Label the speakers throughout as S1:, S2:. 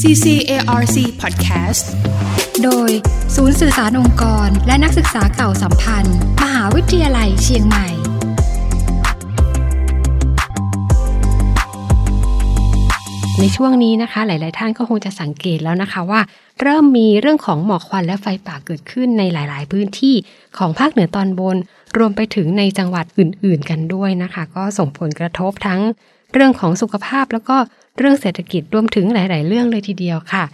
S1: CCARC Podcast
S2: โดยศูนย์สื่อสารองค์กร และนักศึกษาเก่าสัมพันธ์ มหาวิทยาลัยเชียงใหม่
S3: ในช่วงนี้นะคะ หลาย ๆ ท่านก็คงจะสังเกตแล้วนะคะว่า เริ่มมีเรื่องของหมอกควันและไฟป่าเกิดขึ้นในหลาย ๆ พื้นที่ของภาคเหนือตอนบน รวมไปถึงในจังหวัดอื่น ๆ กันด้วยนะคะ ก็ส่งผลกระทบทั้งเรื่องของสุขภาพแล้วก็ เรื่องเศรษฐกิจรวมถึงหลาย ๆ เรื่องเลยทีเดียวค่ะ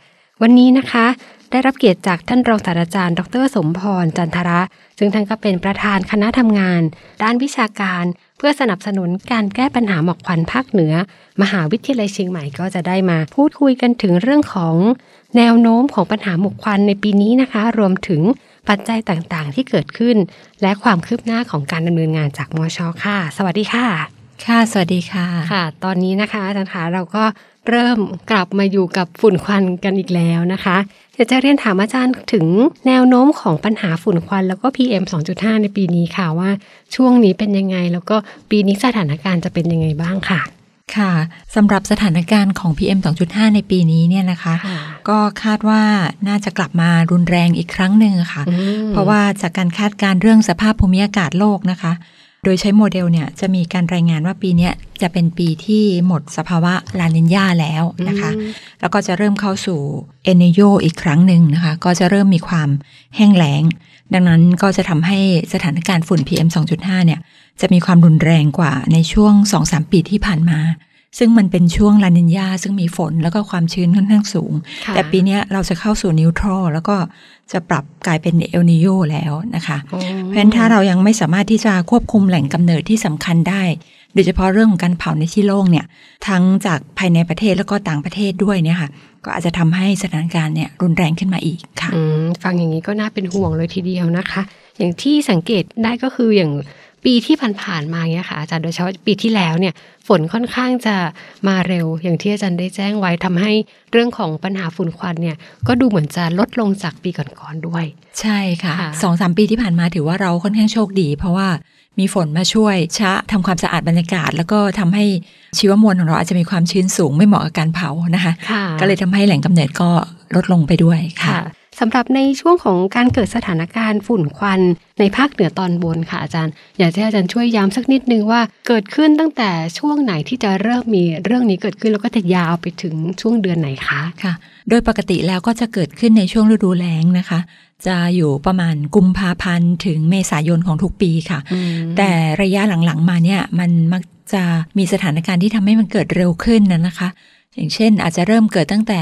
S3: วันนี้นะคะ ได้รับเกียรติจากท่านรองศาสตราจารย์ ดร สมพร จันทระ ซึ่งท่านก็เป็นประธานคณะทำงาน ด้านวิชาการ เพื่อสนับสนุนการแก้ปัญหาหมอกควันภาคเหนือ มหาวิทยาลัยเชียงใหม่ก็จะได้มา พูดคุยกันถึงเรื่องของแนวโน้มของปัญหาหมอกควันในปีนี้นะคะ รวมถึงปัจจัยต่าง ๆ ที่เกิดขึ้น และความคืบหน้าของการดำเนินงานจากมชค่ะ สวัสดีค่ะ
S4: ค่ะ สวัสดีค่ะ
S3: ค่ะ ตอนนี้นะคะอาจารย์คะเราก็เริ่มกลับมาอยู่กับฝุ่นควันกันอีกแล้วนะคะอยากจะเรียนถามอาจารย์ถึงแนวโน้มของปัญหาฝุ่นควัน แล้วก็ PM 2.5 ในปีนี้ค่ะว่าช่วงนี้เป็นยังไง แล้วก็ปีนี้สถานการณ์จะเป็นยังไงบ้างค่ะ
S4: ค่ะสำหรับสถานการณ์ของ PM 2.5 ในปีนี้เนี่ยนะคะ
S3: ค่ะ
S4: ก็คาดว่าน่าจะกลับมารุนแรงอีกครั้งหนึ่งค่ะ
S3: อืม
S4: เพราะว่าจากการคาดการณ์เรื่องสภาพภูมิอากาศโลกนะคะ โดยใช้โมเดลเนี่ยจะมีการรายงานว่าปีเนี้ยจะเป็นปีที่หมดสภาวะลานินยาแล้วนะคะ แล้วก็จะเริ่มเข้าสู่เอเนโยอีกครั้งหนึ่งนะคะ ก็จะเริ่มมีความแห้งแล้ง ดังนั้นก็จะทำให้สถานการณ์ฝุ่น PM 2.5 เนี่ยจะมีความรุนแรงกว่าในช่วง 2-3 ปีที่ผ่านมา ซึ่งมันเป็นช่วงลานินยาซึ่งมีฝนแล้วก็ความชื้นค่อนข้างสูง
S3: ค่ะ
S4: แต่ปีเนี้ยเราจะเข้าสู่นิวทรอลแล้วก็จะปรับกลายเป็นเอลนิโยแล้วนะคะ
S3: โอ้
S4: เพราะฉะนั้นถ้าเรายังไม่สามารถที่จะควบคุมแหล่งกำเนิดที่สำคัญได้ โดยเฉพาะเรื่องของการเผาในที่โล่งเนี่ย ทั้งจากภายในประเทศแล้วก็ต่างประเทศด้วยเนี่ยค่ะ ก็อาจจะทำให้สถานการณ์เนี่ยรุนแรงขึ้นมาอีกค่ะ
S3: อืมฟังอย่างนี้ก็น่าเป็นห่วงเลยทีเดียวนะคะ อย่างที่สังเกตได้ก็คืออย่าง ปีที่ผ่านๆมาเนี่ยค่ะอาจารย์โดยเฉพาะปีที่แล้วเนี่ยฝนค่อนข้างจะมาเร็ว อย่างที่อาจารย์ได้แจ้งไว้ทำให้เรื่องของปัญหาฝุ่นควันเนี่ยก็ดูเหมือนจะลดลงจากปีก่อนๆด้วย
S4: ใช่ค่ะ
S3: ค่ะ
S4: สองสามปีที่ผ่านมาถือว่าเราค่อนข้างโชคดี เพราะว่ามีฝนมาช่วยชะทำความสะอาดบรรยากาศ แล้วก็ทำให้ชีวมวลของเราอาจจะมีความชื้นสูงไม่เหมาะกับการเผานะคะ
S3: ค่ะ
S4: ก็เลยทำให้แหล่งกำเนิดก็ลดลงไปด้วยค่ะ
S3: ค่ะ สำหรับในช่วงของการเกิดสถานการณ์ฝุ่นควันในภาคเหนือตอนบนค่ะอาจารย์ อยากให้อาจารย์ช่วยย้ำสักนิดนึงว่าเกิดขึ้นตั้งแต่ช่วงไหนที่จะเริ่มมีเรื่องนี้เกิดขึ้นแล้วก็จะยาวไปถึงช่วงเดือนไหนคะ
S4: ค่ะ โดยปกติแล้วก็จะเกิดขึ้นในช่วงฤดูแล้งนะคะ จะอยู่ประมาณกุมภาพันธ์ถึงเมษายนของทุกปีค่ะ แต่ระยะหลังๆมาเนี่ยมันมักจะมีสถานการณ์ที่ทำให้มันเกิดเร็วขึ้นนะนะคะ อย่างเช่นอาจจะเริ่มเกิดตั้งแต่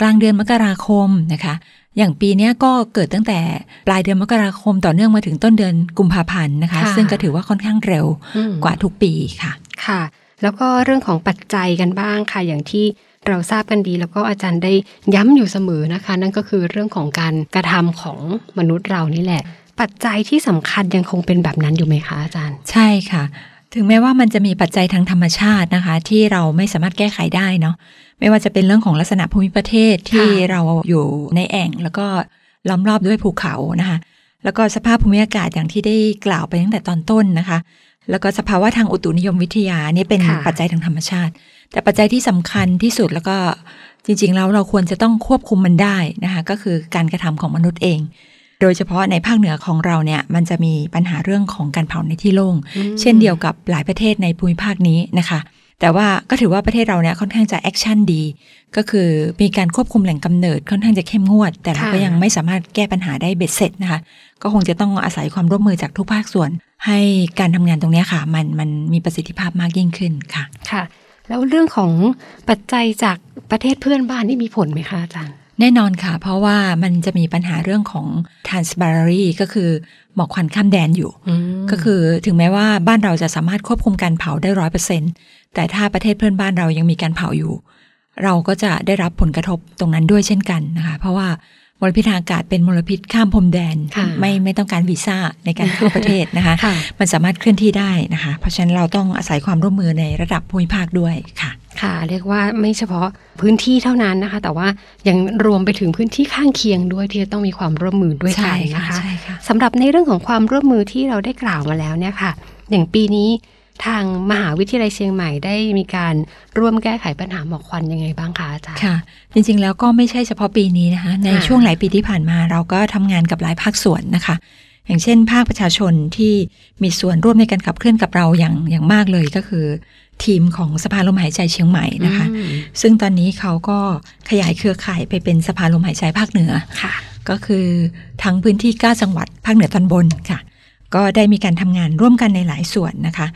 S4: กลางเดือนมกราคมนะคะ อย่างปีเนี้ยก็เกิดตั้งแต่ปลายเดือนมกราคมต่อเนื่องมาถึงต้นเดือนกุมภาพันธ์นะคะ
S3: ค่ะ
S4: ซึ่งก็ถือว่าค่อนข้างเร็ว
S3: อืม
S4: กว่าทุกปีค่ะ
S3: ค่ะ แล้วก็เรื่องของปัจจัยกันบ้างค่ะ อย่างที่เราทราบกันดีแล้วก็อาจารย์ได้ย้ำอยู่เสมอนะคะ นั่นก็คือเรื่องของการกระทำของมนุษย์เรานี่แหละ ปัจจัยที่สำคัญยังคงเป็นแบบนั้นอยู่ไหมคะอาจารย์
S4: ใช่ค่ะ ถึงแม้ว่ามันจะมีปัจจัยทางธรรมชาตินะคะ ที่เราไม่สามารถแก้ไขได้เนาะไม่ว่าจะเป็นเรื่องของลักษณะภูมิประเทศที่
S3: ค่ะ
S4: เราอยู่ในแอ่ง แล้วก็ล้อมรอบด้วยภูเขานะคะ แล้วก็สภาพภูมิอากาศอย่างที่ได้กล่าวไปตั้งแต่ตอนต้นนะคะ แล้วก็สภาวะทางอุตุนิยมวิทยาเนี่ยเป็น
S3: ค่ะ
S4: ปัจจัยทางธรรมชาติ แต่ปัจจัยที่สำคัญที่สุดแล้วก็จริงๆแล้วเราควรจะต้องควบคุมมันได้นะคะ ก็คือการกระทำของมนุษย์เอง โดยเฉพาะในภาคเหนือของเราเนี่ยมันจะมีปัญหาเรื่องของการเผาในที่โล่ง เช่นเดียวกับหลายประเทศในภูมิภาคนี้นะคะ แต่ว่าก็ถือว่าประเทศเราเนี่ยค่อนข้างจะแอคชั่นดี ก็คือมีการควบคุมแหล่งกำเนิดค่อนข้างจะเข้มงวด แต่เราก็
S3: ค่ะ
S4: ยังไม่สามารถแก้ปัญหาได้เบ็ดเสร็จนะคะ ก็คงจะต้องอาศัยความร่วมมือจากทุกภาคส่วน ให้การทำงานตรงเนี้ยค่ะ มันมันมีประสิทธิภาพมากยิ่งขึ้นค่ะ
S3: ค่ะ แล้วเรื่องของปัจจัยจากประเทศเพื่อนบ้านนี่มีผลไหมคะอาจารย์
S4: แน่นอนค่ะ เพราะว่ามันจะมีปัญหาเรื่องของ transparency ก็คือหมอกควันข้ามแดนอยู่ ก็คือถึงแม้ว่าบ้านเราจะสามารถควบคุมการเผาได้ร้อยเปอร์เซ็นแต่ถ้าประเทศเพื่อนบ้านเรายังมีการเผาอยู่ เราก็จะได้รับผลกระทบตรงนั้นด้วยเช่นกันนะคะ เพราะว่ามลพิษทางอากาศเป็นมลพิษข้ามพรมแดน
S3: ค่ะ
S4: ไม่ไม่ต้องการวีซ่าในการเข้าประเทศนะคะ
S3: ค่ะ
S4: มันสามารถเคลื่อนที่ได้นะคะ เพราะฉะนั้นเราต้องอาศัยความร่วมมือในระดับภูมิภาคด้วยค่ะ
S3: ค่ะเรียกว่าไม่เฉพาะพื้นที่เท่านั้นนะคะ แต่ว่ายังรวมไปถึงพื้นที่ข้างเคียงด้วยที่จะต้องมีความร่วมมือด้วยกันนะคะ
S4: ใช่ค่ะ
S3: สำหรับในเรื่องของความร่วมมือที่เราได้กล่าวมาแล้วเนี่ยค่ะ อย่างปีนี้ทางมหาวิทยาลัยเชียงใหม่ได้มีการร่วมแก้ไขปัญหาหมอกควันยังไงบ้างคะอาจารย์
S4: ค่ะ จริง ๆ แล้วก็ไม่ใช่เฉพาะปีนี้นะคะ ใน
S3: ค่ะ
S4: ช่วงหลายปีที่ผ่านมาเราก็ทำงานกับหลายภาคส่วนนะคะ อย่างเช่น ภาคประชาชนที่มีส่วนร่วมในการขับเคลื่อนกับเราอย่างอย่างมากเลยก็คือ ทีมของสภาลมหายใจเชียงใหม่นะคะ
S3: อืม
S4: ซึ่งตอนนี้เขาก็ขยายเครือข่ายไปเป็นสภาลมหายใจภาคเหนือ
S3: ค่ะ
S4: ก็คือทั้งพื้นที่ 9 จังหวัดภาคเหนือตอนบนค่ะ ก็ได้มีการทำงานร่วมกันในหลายส่วนนะคะ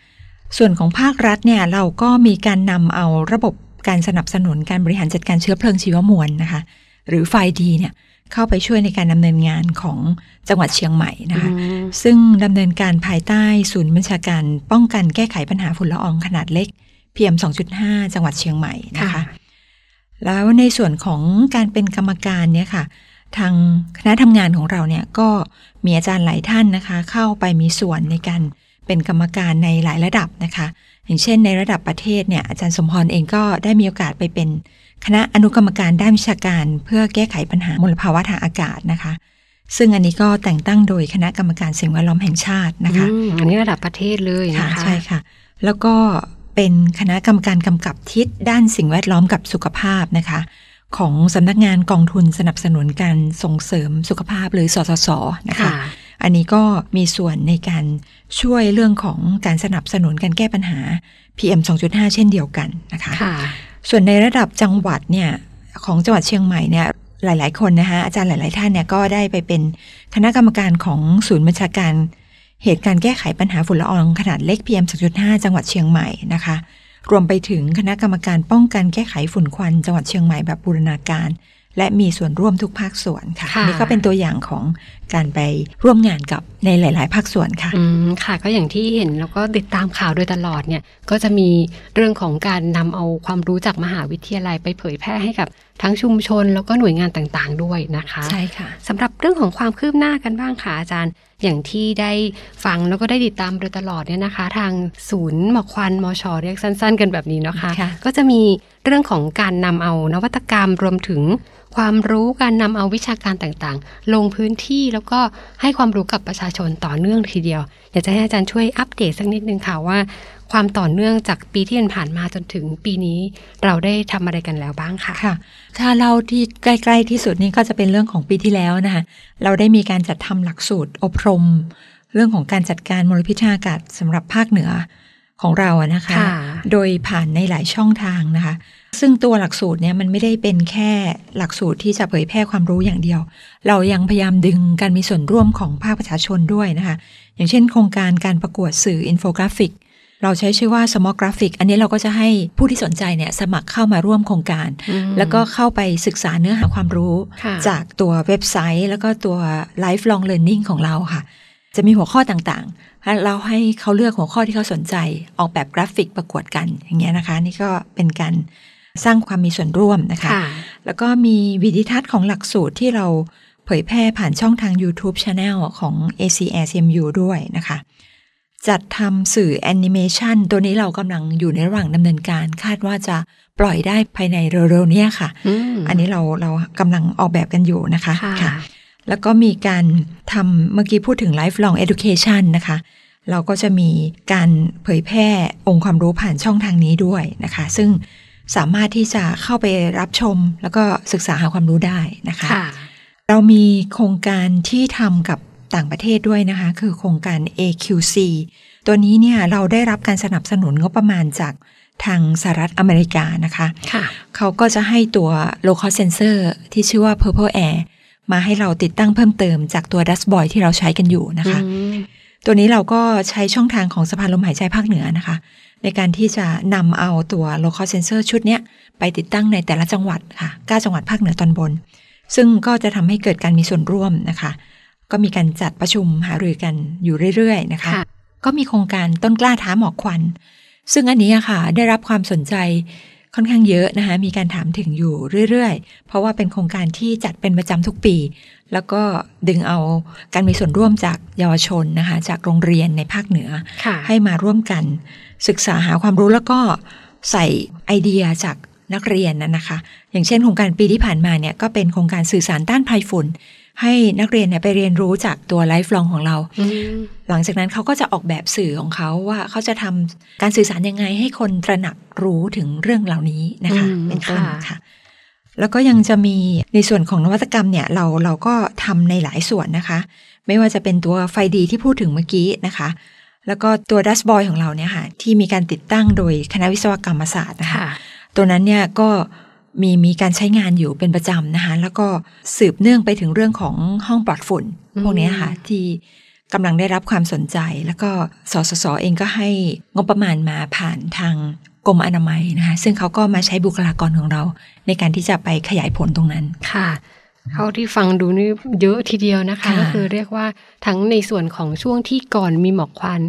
S4: ส่วนของภาครัฐเนี่ยเราก็มีการนำเอาระบบการสนับสนุนการบริหารจัดการเชื้อเพลิงชีวมวลนะคะ หรือไฟดีเนี่ย เข้าไปช่วยในการดำเนินงานของจังหวัดเชียงใหม่นะคะซึ่งดำเนินการภายใต้ศูนย์บัญชาการ ป้องกันแก้ไขปัญหาฝุ่นละอองขนาดเล็ก PM 2.5จังหวัดเชียงใหม่นะคะ
S3: ค่ะ
S4: แล้วในส่วนของการเป็นกรรมการเนี่ยค่ะ ทางคณะทำงานของเราเนี่ยก็มีอาจารย์หลายท่านนะคะ เข้าไปมีส่วนในการ เป็นกรรมการในหลายระดับนะคะ อย่างเช่น ในระดับประเทศเนี่ยอาจารย์สมพรเองก็ได้มีโอกาสไปเป็นคณะอนุกรรมการด้านวิชาการ เพื่อแก้ไขปัญหามลภาวะทางอากาศนะคะ ซึ่งอันนี้ก็แต่งตั้งโดยคณะกรรมการสิ่งแวดล้อมแห่งชาตินะคะ
S3: อืมอันนี้ระดับประเทศเลยนะ
S4: ค่ะ
S3: คะ
S4: ใช่ค่ะ แล้วก็เป็นคณะกรรมการกำกับทิศด้านสิ่งแวดล้อมกับสุขภาพนะคะ ของสำนักงานกองทุนสนับสนุนการส่งเสริมสุขภาพหรือสสสนะคะ
S3: ค่ะ
S4: อันนี้ก็มีส่วนในการช่วยเรื่องของการสนับสนุนการแก้ปัญหา PM 2.5 เช่นเดียวกันนะคะ
S3: ค่ะ
S4: ส่วนในระดับจังหวัดเนี่ยของจังหวัดเชียงใหม่เนี่ยหลาย ๆ คนนะคะอาจารย์หลาย ๆ ท่านเนี่ยก็ได้ไปเป็นคณะกรรมการของศูนย์บัญชาการ เหตุการณ์แก้ไขปัญหาฝุ่นละอองขนาดเล็ก PM 2.5 จังหวัดเชียงใหม่นะคะ รวมไปถึงคณะกรรมการป้องกันแก้ไขฝุ่นควัน จังหวัดเชียงใหม่แบบบูรณาการ และมีส่วนร่วมทุกภาคส่วนค่ะ
S3: ค่ะ
S4: นี่ก็เป็นตัวอย่างของการไปร่วมงานกับในหลาย ๆ ภาคส่วนค่ะ
S3: อืมค่ะ ก็อย่างที่เห็นแล้วก็ติดตามข่าวโดยตลอดเนี่ยก็จะมีเรื่องของการนำเอาความรู้จากมหาวิทยาลัยไปเผยแพร่ให้กับทั้งชุมชนแล้วก็หน่วยงานต่างๆ ด้วยนะคะ
S4: ใช่ค่ะ
S3: สำหรับเรื่องของความคืบหน้ากันบ้างค่ะอาจารย์ อย่างที่ได้ฟังแล้วก็ได้ติดตามโดยตลอดเนี่ยนะคะ ทางศูนย์หมอกควันมชเรียกสั้น ๆ กันแบบนี้เนาะคะ
S4: ค่ะ
S3: ก็จะมีเรื่องของการนำเอานวัตกรรมรวมถึง ความรู้การนำเอาวิชาการต่างๆ ลงพื้นที่แล้วก็ให้ความรู้กับประชาชนต่อเนื่องทีเดียว อยากจะให้อาจารย์ช่วยอัปเดตสักนิดนึงค่ะว่า ความต่อเนื่องจากปีที่ผ่านมาจนถึงปีนี้ เราได้ทำอะไรกันแล้วบ้างค่ะ
S4: ค่ะ ถ้าเล่าที่ใกล้ๆที่สุดนี่ก็จะเป็นเรื่องของปีที่แล้วนะคะเราได้มีการจัดทำหลักสูตรอบรม เรื่องของการจัดการมลพิษทางอากาศสำหรับภาคเหนือ ของเราอะนะคะ
S3: ค่ะ
S4: โดยผ่านในหลายช่องทางนะคะ ซึ่งตัวหลักสูตรเนี่ยมันไม่ได้เป็นแค่หลักสูตรที่จะเผยแพร่ความรู้อย่างเดียว เรายังพยายามดึงการมีส่วนร่วมของภาคประชาชนด้วยนะคะ อย่างเช่น โครงการการประกวดสื่ออินโฟกราฟิก เราใช้ชื่อว่า Small Graphic อันนี้เราก็จะให้ผู้ที่สนใจเนี่ยสมัครเข้ามาร่วมโครงการ
S3: อืม
S4: แล้วก็เข้าไปศึกษาเนื้อหาความรู้
S3: ค่ะ
S4: จากตัวเว็บไซต์ แล้วก็ตัว lifelong learning ของเราค่ะ จะมีหัวข้อต่างๆ เราให้เขาเลือกหัวข้อที่เขาสนใจ ออกแบบกราฟิกประกวดกันอย่างเงี้ยนะคะ นี่ก็เป็นการสร้างความมีส่วนร่วมนะคะ
S3: ค่ะ
S4: แล้วก็มีวิดีทัศน์ของหลักสูตรที่เราเผยแพร่ผ่านช่องทาง YouTube Channel ของ ACSMU ด้วยนะคะ จัดทำสื่อแอนิเมชันตัวนี้เรากำลังอยู่ในระหว่างดำเนินการ คาดว่าจะปล่อยได้ภายในเร็วๆเนี้ค่ะ
S3: อืม
S4: อันนี้เราเรากำลังออกแบบกันอยู่นะคะ
S3: ค่ะ
S4: แล้วก็มีการทำเมื่อกี้พูดถึง lifelong education นะคะ เราก็จะมีการเผยแพร่องค์ความรู้ผ่านช่องทางนี้ด้วยนะคะ ซึ่งสามารถที่จะเข้าไปรับชม แล้วก็ศึกษาหาความรู้ได้นะคะ
S3: ค่ะ
S4: เรามีโครงการที่ทำกับต่างประเทศด้วยนะคะ คือโครงการ AQC ตัวนี้เนี่ยเราได้รับการสนับสนุนงบประมาณจากทางสหรัฐอเมริกานะคะ
S3: ค่ะ
S4: เขาก็จะให้ตัว low cost sensor ที่ชื่อว่า Purple Air มาให้เราติดตั้งเพิ่มเติมจากตัว Dashboy ที่เราใช้กันอยู่นะคะ
S3: อืม
S4: ตัวนี้เราก็ใช้ช่องทางของสภาลมหายใจภาคเหนือนะคะ ในการที่จะนำเอาตัว low cost sensor ชุดเนี้ยไปติดตั้งในแต่ละจังหวัดค่ะ9จังหวัดภาคเหนือตอนบน ซึ่งก็จะทำให้เกิดการมีส่วนร่วมนะคะ ก็มีการจัดประชุมหารือกันอยู่เรื่อยๆนะคะ
S3: ค่ะ
S4: ก็มีโครงการต้นกล้าท้าหมอกควัน ซึ่งอันนี้อะค่ะได้รับความสนใจ ค่อนข้างเยอะนะคะมีการถามถึงอยู่เรื่อยๆ เพราะว่าเป็นโครงการที่จัดเป็นประจำทุกปี แล้วก็ดึงเอาการมีส่วนร่วมจากเยาวชนนะคะจากโรงเรียนในภาคเหนือ
S3: ค่ะ
S4: ให้มาร่วมกัน ศึกษาหาความรู้แล้วก็ใส่ไอเดียจากนักเรียนนะนะคะ อย่างเช่นโครงการปีที่ผ่านมาเนี่ยก็เป็นโครงการสื่อสารต้านภัยฝุ่น ให้นักเรียนเนี่ยไปเรียนรู้จากตัวไลฟ์ลองของเรา
S3: อืม
S4: หลังจากนั้นเขาก็จะออกแบบสื่อของเขาว่าเขาจะทำการสื่อสารยังไงให้คนตระหนักรู้ถึงเรื่องเหล่านี้นะคะ
S3: อืม
S4: เป็นต้น
S3: ค่ะ
S4: ค่ะแล้วก็ยังจะมีในส่วนของนวัตกรรมเนี่ยเราเราก็ทำในหลายส่วนนะคะ ไม่ว่าจะเป็นตัวไฟดีที่พูดถึงเมื่อกี้นะคะ แล้วก็ตัวดัสบอยของเราเนี่ยค่ะที่มีการติดตั้งโดยคณะวิศวกรรมศาสตร์นะคะ
S3: ค่ะ
S4: ตัวนั้นเนี่ยก็ มีมีการใช้งานอยู่เป็นประจำนะคะแล้วก็สืบเนื่องไปถึงเรื่องของห้องปลอดฝุ่น
S3: อืม
S4: พวกเนี้ยค่ะที่กำลังได้รับความสนใจ แล้วก็สสสเองก็ให้งบประมาณมาผ่านทางกรมอนามัยนะคะซึ่งเขาก็มาใช้บุคลากรของเรา ในการที่จะไปขยายผลตรงนั้น
S3: ค่ะเท่าที่ฟังดูนี่เยอะทีเดียวนะคะ
S4: ค่ะ
S3: ก็คือเรียกว่าทั้งในส่วนของช่วงที่ก่อนมีหมอกควัน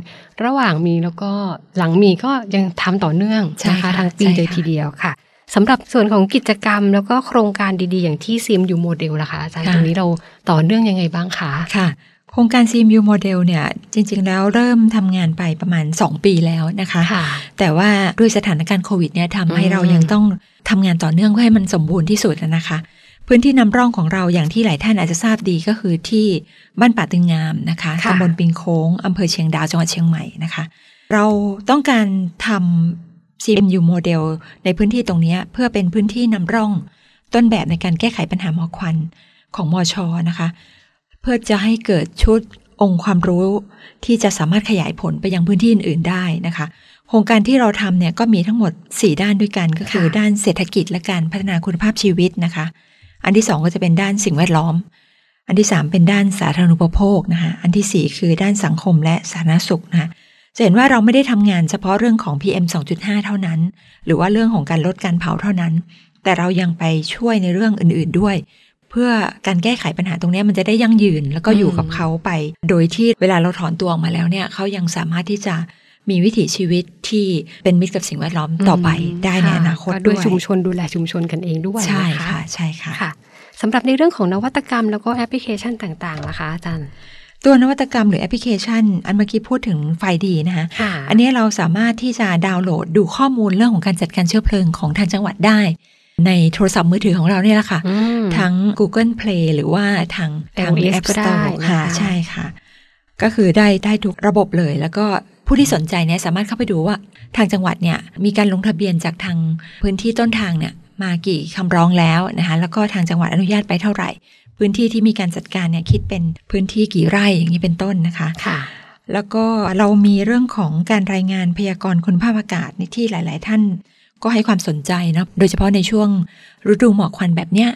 S3: ระหว่างมีแล้วก็หลังมีก็ยังทำต่อเนื่อง
S4: ใช่
S3: นะคะ
S4: ค่ะ
S3: ทั้งปี
S4: ใช่ค่ะ
S3: เลยทีเดียวค่ะ สำหรับส่วนของกิจกรรม แล้วก็โครงการดีๆ อย่างที่ซีมยูโมเดลล่ะคะอาจารย์ตรงนี้เราต่อเนื่องยังไงบ้างคะ
S4: ค่ะโครงการ CMU Model เนี่ยจริง ๆ แล้วเริ่มทำงานไปประมาณ 2 ปีแล้วนะคะ
S3: ค่ะ
S4: แต่ว่าด้วยสถานการณ์โควิดเนี่ยทำให้
S3: อืม
S4: เรายังต้องทำงานต่อเนื่องเพื่อให้มันสมบูรณ์ที่สุดนะคะ พื้นที่นำร่องของเราอย่างที่หลายท่านอาจจะทราบดีก็คือที่บ้านป่าตึงงามนะคะ
S3: ค่ะ
S4: ตำบลปิงโค้งอำเภอเชียงดาวจังหวัดเชียงใหม่นะคะ เราต้องการทำ CMU Model ในพื้นที่ตรงเนี้ยเพื่อเป็นพื้นที่นำร่อง ต้นแบบในการแก้ไขปัญหาหมอกควันของมอชอนะคะ เพื่อจะให้เกิดชุดองค์ความรู้ที่จะสามารถขยายผลไปยังพื้นที่อื่นๆได้นะคะ โครงการที่เราทำเนี่ยก็มีทั้งหมด 4 ด้านด้วยกันก็คือ
S3: ค่ะ
S4: ด้านเศรษฐกิจและการพัฒนาคุณภาพชีวิตนะคะ อันที่ 2 ก็จะเป็นด้านสิ่งแวดล้อม อันที่ 3 เป็นด้านสาธารณูปโภคนะคะอันทีสี่4 คือด้านสังคมและสาธารณสุขนะคะ จะเห็นว่าเราไม่ได้ทำงานเฉพาะเรื่องของ PM 2.5 เท่านั้น หรือว่าเรื่องของการลดการเผาเท่านั้น แต่เรายังไปช่วยในเรื่องอื่น ๆด้วย เพื่อการแก้ไขปัญหาตรงเนี้ยมันจะได้ยั่งยืน แล้วก็อยู่
S3: อืม
S4: กับเขาไป โดยที่เวลาเราถอนตัวออกมาแล้วเนี่ยเขายังสามารถที่จะมีวิถีชีวิตที่เป็นมิตรกับสิ่งแวดล้อมต่อไปได้ในอนาคต
S3: ก็
S4: ด้
S3: ด้
S4: ว
S3: วยยชุมชนดูแลชุมชนกันเองด้วย
S4: ใช่
S3: น
S4: ค่ะใช่ค่ะ
S3: ค่ะสำหรับในเรื่องของนวัตกรรมแล้วก็แอปพลิเคชันต่างๆล่ะคะอาจารย์
S4: ตัวนวัตกรรมหรือแอปพลิเคชัน อันเมื่อกี้พูดถึงไฟดีนะคะ
S3: ค่ะ
S4: อันนี้เราสามารถที่จะดาวน์โหลดดูข้อมูลเรื่องของการจัดการเชื้อเพลิงของทางจังหวัดได้ ในโทรศัพท์มือถือของเราเนี่ยแหละค่ะ
S3: อืม
S4: ทั้ง Google Play หรือว่าทางทาง
S3: iOS
S4: App
S3: ก็ได้
S4: Store
S3: นะคะ
S4: ค่ะใช่ค่ะ ก็คือได้ได้ทุกระบบเลย แล้วก็ผู้ที่สนใจเนี่ยสามารถเข้าไปดูว่าทางจังหวัดเนี่ยมีการลงทะเบียนจากทางพื้นที่ต้นทางเนี่ยมากี่คำร้องแล้วนะคะแล้วก็ทางจังหวัดอนุญาตไปเท่าไหร่ พื้นที่ที่มีการจัดการเนี่ยคิดเป็นพื้นที่กี่ไร่อย่างนี้เป็นต้นนะคะ
S3: ค่ะ
S4: แล้วก็เรามีเรื่องของการรายงานพยากรณ์คุณภาพอากาศในที่หลาย ๆ ท่านก็ให้ความสนใจนะโดยเฉพาะในช่วงฤดูหมอกควันแบบเนี้ย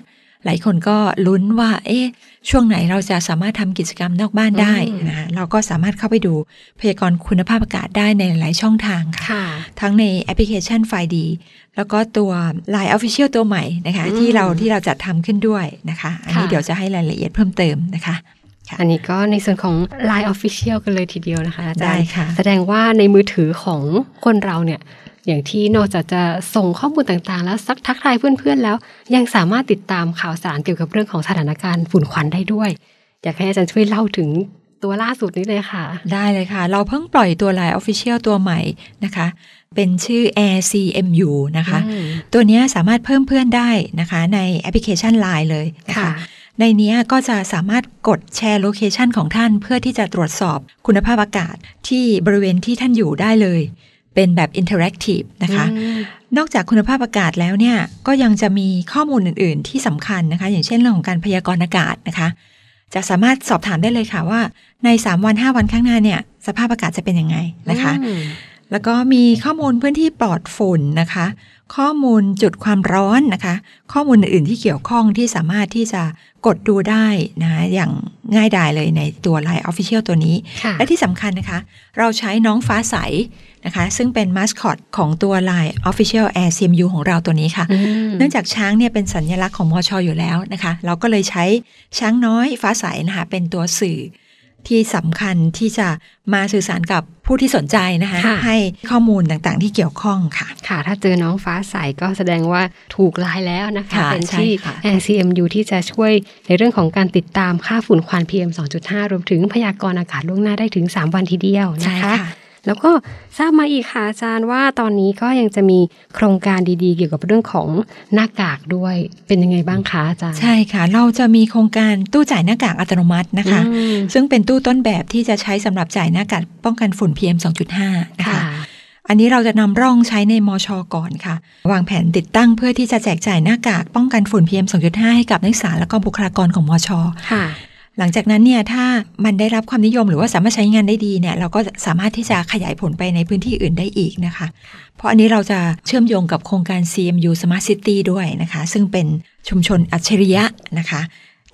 S4: หลายคนก็ลุ้นว่า เอ๊ะ ช่วงไหนเราจะสามารถทำกิจกรรมนอกบ้านได้
S3: อืม
S4: นะคะเราก็สามารถเข้าไปดูพยากรณ์คุณภาพอากาศได้ในหลายช่องทางค่ะ
S3: ค่ะ
S4: ทั้งในแอปพลิเคชันไฟดี แล้วก็ตัว Line Official ตัวใหม่นะคะ
S3: อืม
S4: ที่เราที่เราจัดทำขึ้นด้วยนะคะ อันนี้
S3: ค่ะ
S4: เดี๋ยวจะให้รายละเอียดเพิ่มเติมนะคะ
S3: อันนี้ก็ในส่วนของ Line Official กันเลยทีเดียวนะคะอาจารย์
S4: ได้ค่ะ
S3: แสดงว่าในมือถือของคนเราเนี่ย อย่างที่นอกจากจะส่งข้อมูลต่างๆ แล้วสักทักทายเพื่อนๆแล้ว ยังสามารถติดตามข่าวสารเกี่ยวกับเรื่องของสถานการณ์ฝุ่นควันได้ด้วย อยากให้อาจารย์ช่วยเล่าถึงตัวล่าสุดนี้เลยค่ะ
S4: ได้เลยค่ะ เราเพิ่งปล่อยตัว Line Official ตัวใหม่นะคะ เป็นชื่อ Air CMU นะคะ
S3: อืม
S4: ตัวเนี้ยสามารถเพิ่มเพื่อนได้นะคะในแอปพลิเคชัน Line เลยนะคะ
S3: ค่ะ
S4: ในเนี้ยก็จะสามารถกดแชร์โลเคชันของท่าน เพื่อที่จะตรวจสอบคุณภาพอากาศที่บริเวณที่ท่านอยู่ได้เลย เป็นแบบ interactive นะคะ
S3: อืม
S4: นอกจากคุณภาพอากาศแล้วเนี่ย ก็ยังจะมีข้อมูลอื่น ๆ ที่สำคัญนะคะ อย่างเช่นเรื่องของการพยากรณ์อากาศนะคะ จะสามารถสอบถามได้เลยค่ะว่า ใน 3 วัน 5 วันข้างหน้าเนี่ย สภาพอากาศจะเป็นยังไงนะคะ
S3: อืม
S4: แล้วก็มีข้อมูลพื้นที่ปลอดฝุ่นนะคะ ข้อมูลจุดความร้อนนะคะ ข้อมูลอื่นๆที่เกี่ยวข้องที่สามารถที่จะกดดูได้นะคะอย่างง่ายดายเลยในตัว Line Official ตัวนี้
S3: ค่ะ
S4: และที่สำคัญนะคะ เราใช้น้องฟ้าใสนะคะ ซึ่งเป็นมาสคอตของตัว Line Official Air CMU ของเราตัวนี้ค่ะ
S3: อืม
S4: เนื่องจากช้างเนี่ยเป็นสัญลักษณ์ของมอชออยู่แล้วนะคะ เราก็เลยใช้ช้างน้อยฟ้าใสนะคะ เป็นตัวสื่อ ที่สำคัญที่จะมาสื่อสารกับผู้ที่สนใจนะคะ
S3: ค่ะ
S4: ให้ข้อมูลต่างๆ ที่เกี่ยวข้องค่ะ
S3: ค่ะ ถ้าเจอน้องฟ้าใสก็แสดงว่าถูกลายแล้วนะคะ
S4: ค่ะ
S3: เป็น
S4: ใช่
S3: ที่
S4: ค่ะ
S3: NCMU ที่จะช่วยในเรื่องของการติดตามค่าฝุ่นควัน PM 2.5 รวมถึงพยากรณ์อากาศล่วงหน้าได้ถึง 3 วันทีเดียว
S4: ใช่
S3: นะคะ
S4: ค่ะ
S3: แล้วก็ทราบมาอีกค่ะอาจารย์ว่าตอนนี้ก็ยังจะมีโครงการดีๆ เกี่ยวกับเรื่องของหน้ากากด้วยเป็นยังไงบ้างคะอาจารย์
S4: ใช่ค่ะ เราจะมีโครงการตู้จ่ายหน้ากากอัตโนมัตินะคะ
S3: อืม
S4: ซึ่งเป็นตู้ต้นแบบที่จะใช้สำหรับจ่ายหน้ากากป้องกันฝุ่น PM 2.5 นะคะ
S3: ค่ะ
S4: อันนี้เราจะนำร่องใช้ในมชก่อนค่ะ วางแผนติดตั้งเพื่อที่จะแจกจ่ายหน้ากากป้องกันฝุ่น PM 2.5 ให้กับนักศึกษาและก็บุคลากรของมช
S3: ค่ะ
S4: หลังจากนั้นเนี่ยถ้ามันได้รับความนิยมหรือว่าสามารถใช้งานได้ดีเนี่ยเราก็สามารถที่จะขยายผลไปในพื้นที่อื่นได้อีกนะคะ เพราะอันนี้เราจะเชื่อมโยงกับโครงการ CMU Smart City ด้วยนะคะ ซึ่งเป็นชุมชนอัจฉริยะนะคะ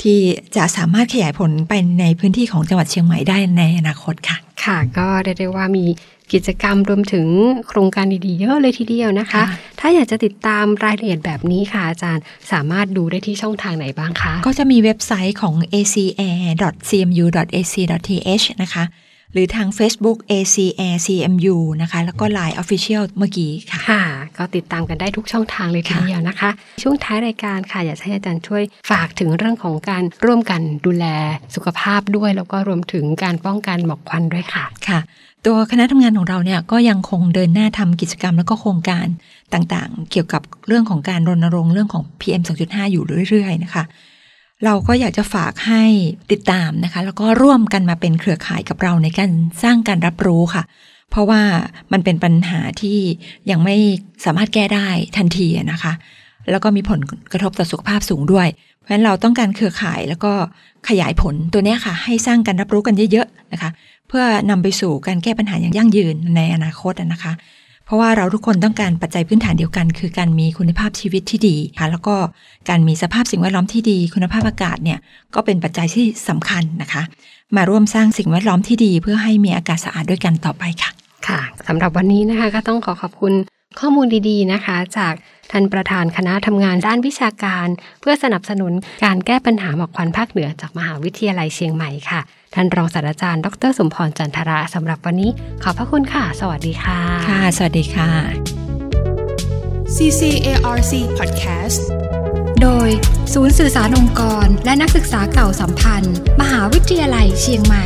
S4: ที่จะสามารถขยายผลไปในพื้นที่ของจังหวัดเชียงใหม่ได้ในอนาคตค่ะ
S3: ค่ะ ก็ได้ได้ว่ามี กิจกรรมรวมถึงโครงการดีๆ เยอะเลยทีเดียวนะคะ
S4: ค่ะ
S3: ถ้าอยากจะติดตามรายละเอียดแบบนี้ค่ะอาจารย์ สามารถดูได้ที่ช่องทางไหนบ้างคะ
S4: ก็จะมีเว็บไซต์ของ acair.cmu.ac.th นะคะ หรือทาง Facebook acair cmu นะคะ แล้วก็ Line Official เมื่อกี้ค่ะ
S3: ค่ะ ก็ติดตามกันได้ทุกช่องทางเลยที
S4: ค่ะ
S3: เดียวนะคะ ช่วงท้ายรายการค่ะ อยากให้อาจารย์ช่วยฝากถึงเรื่องของการร่วมกันดูแลสุขภาพด้วย แล้วก็รวมถึงการป้องกันหมอกควันด้วยค่ะ
S4: ค่ะ ตัวคณะทำงานของเราเนี่ยก็ยังคงเดินหน้าทำกิจกรรมแล้วก็โครงการต่างๆ เกี่ยวกับเรื่องของการรณรงค์เรื่องของ PM 2.5 อยู่เรื่อยๆ นะคะเราก็อยากจะฝากให้ติดตามนะคะ แล้วก็ร่วมกันมาเป็นเครือข่ายกับเราในการสร้างการรับรู้ค่ะ เพราะว่ามันเป็นปัญหาที่ยังไม่สามารถแก้ได้ทันทีนะคะ แล้วก็มีผลกระทบต่อสุขภาพสูงด้วย เพราะฉะนั้นเราต้องการเครือข่ายแล้วก็ขยายผลตัวนี้ค่ะ ให้สร้างการรับรู้กันเยอะๆนะคะ เพื่อนำไปสู่การแก้ปัญหาอย่างยั่งยืนในอนาคตนะคะ เพราะว่าเราทุกคนต้องการปัจจัยพื้นฐานเดียวกัน คือการมีคุณภาพชีวิตที่ดีค่ะแล้วก็การมีสภาพสิ่งแวดล้อมที่ดี คุณภาพอากาศเนี่ยก็เป็นปัจจัยที่สำคัญนะคะ มาร่วมสร้างสิ่งแวดล้อมที่ดี เพื่อให้มีอากาศสะอาดด้วยกันต่อไปค่ะ
S3: ค่ะสำหรับวันนี้นะคะก็ต้องขอขอบคุณ ข้อมูลดีๆนะคะ จากท่านประธานคณะทำงานด้านวิชาการ เพื่อสนับสนุนการแก้ปัญหาหมอกควันภาคเหนือจากมหาวิทยาลัยเชียงใหม่ค่ะ ท่านรองศาสตราจารย์ ดรสมพรจันทราสำหรับวันนี้ ขอบพระคุณค่ะ สวัสดีค่ะ
S4: ค่ะ สวัสดีค่ะ
S1: CCARC Podcast
S2: โดยศูนย์สื่อสารองค์กร และนักศึกษาเก่าสัมพันธ์ มหาวิทยาลัยเชียงใหม่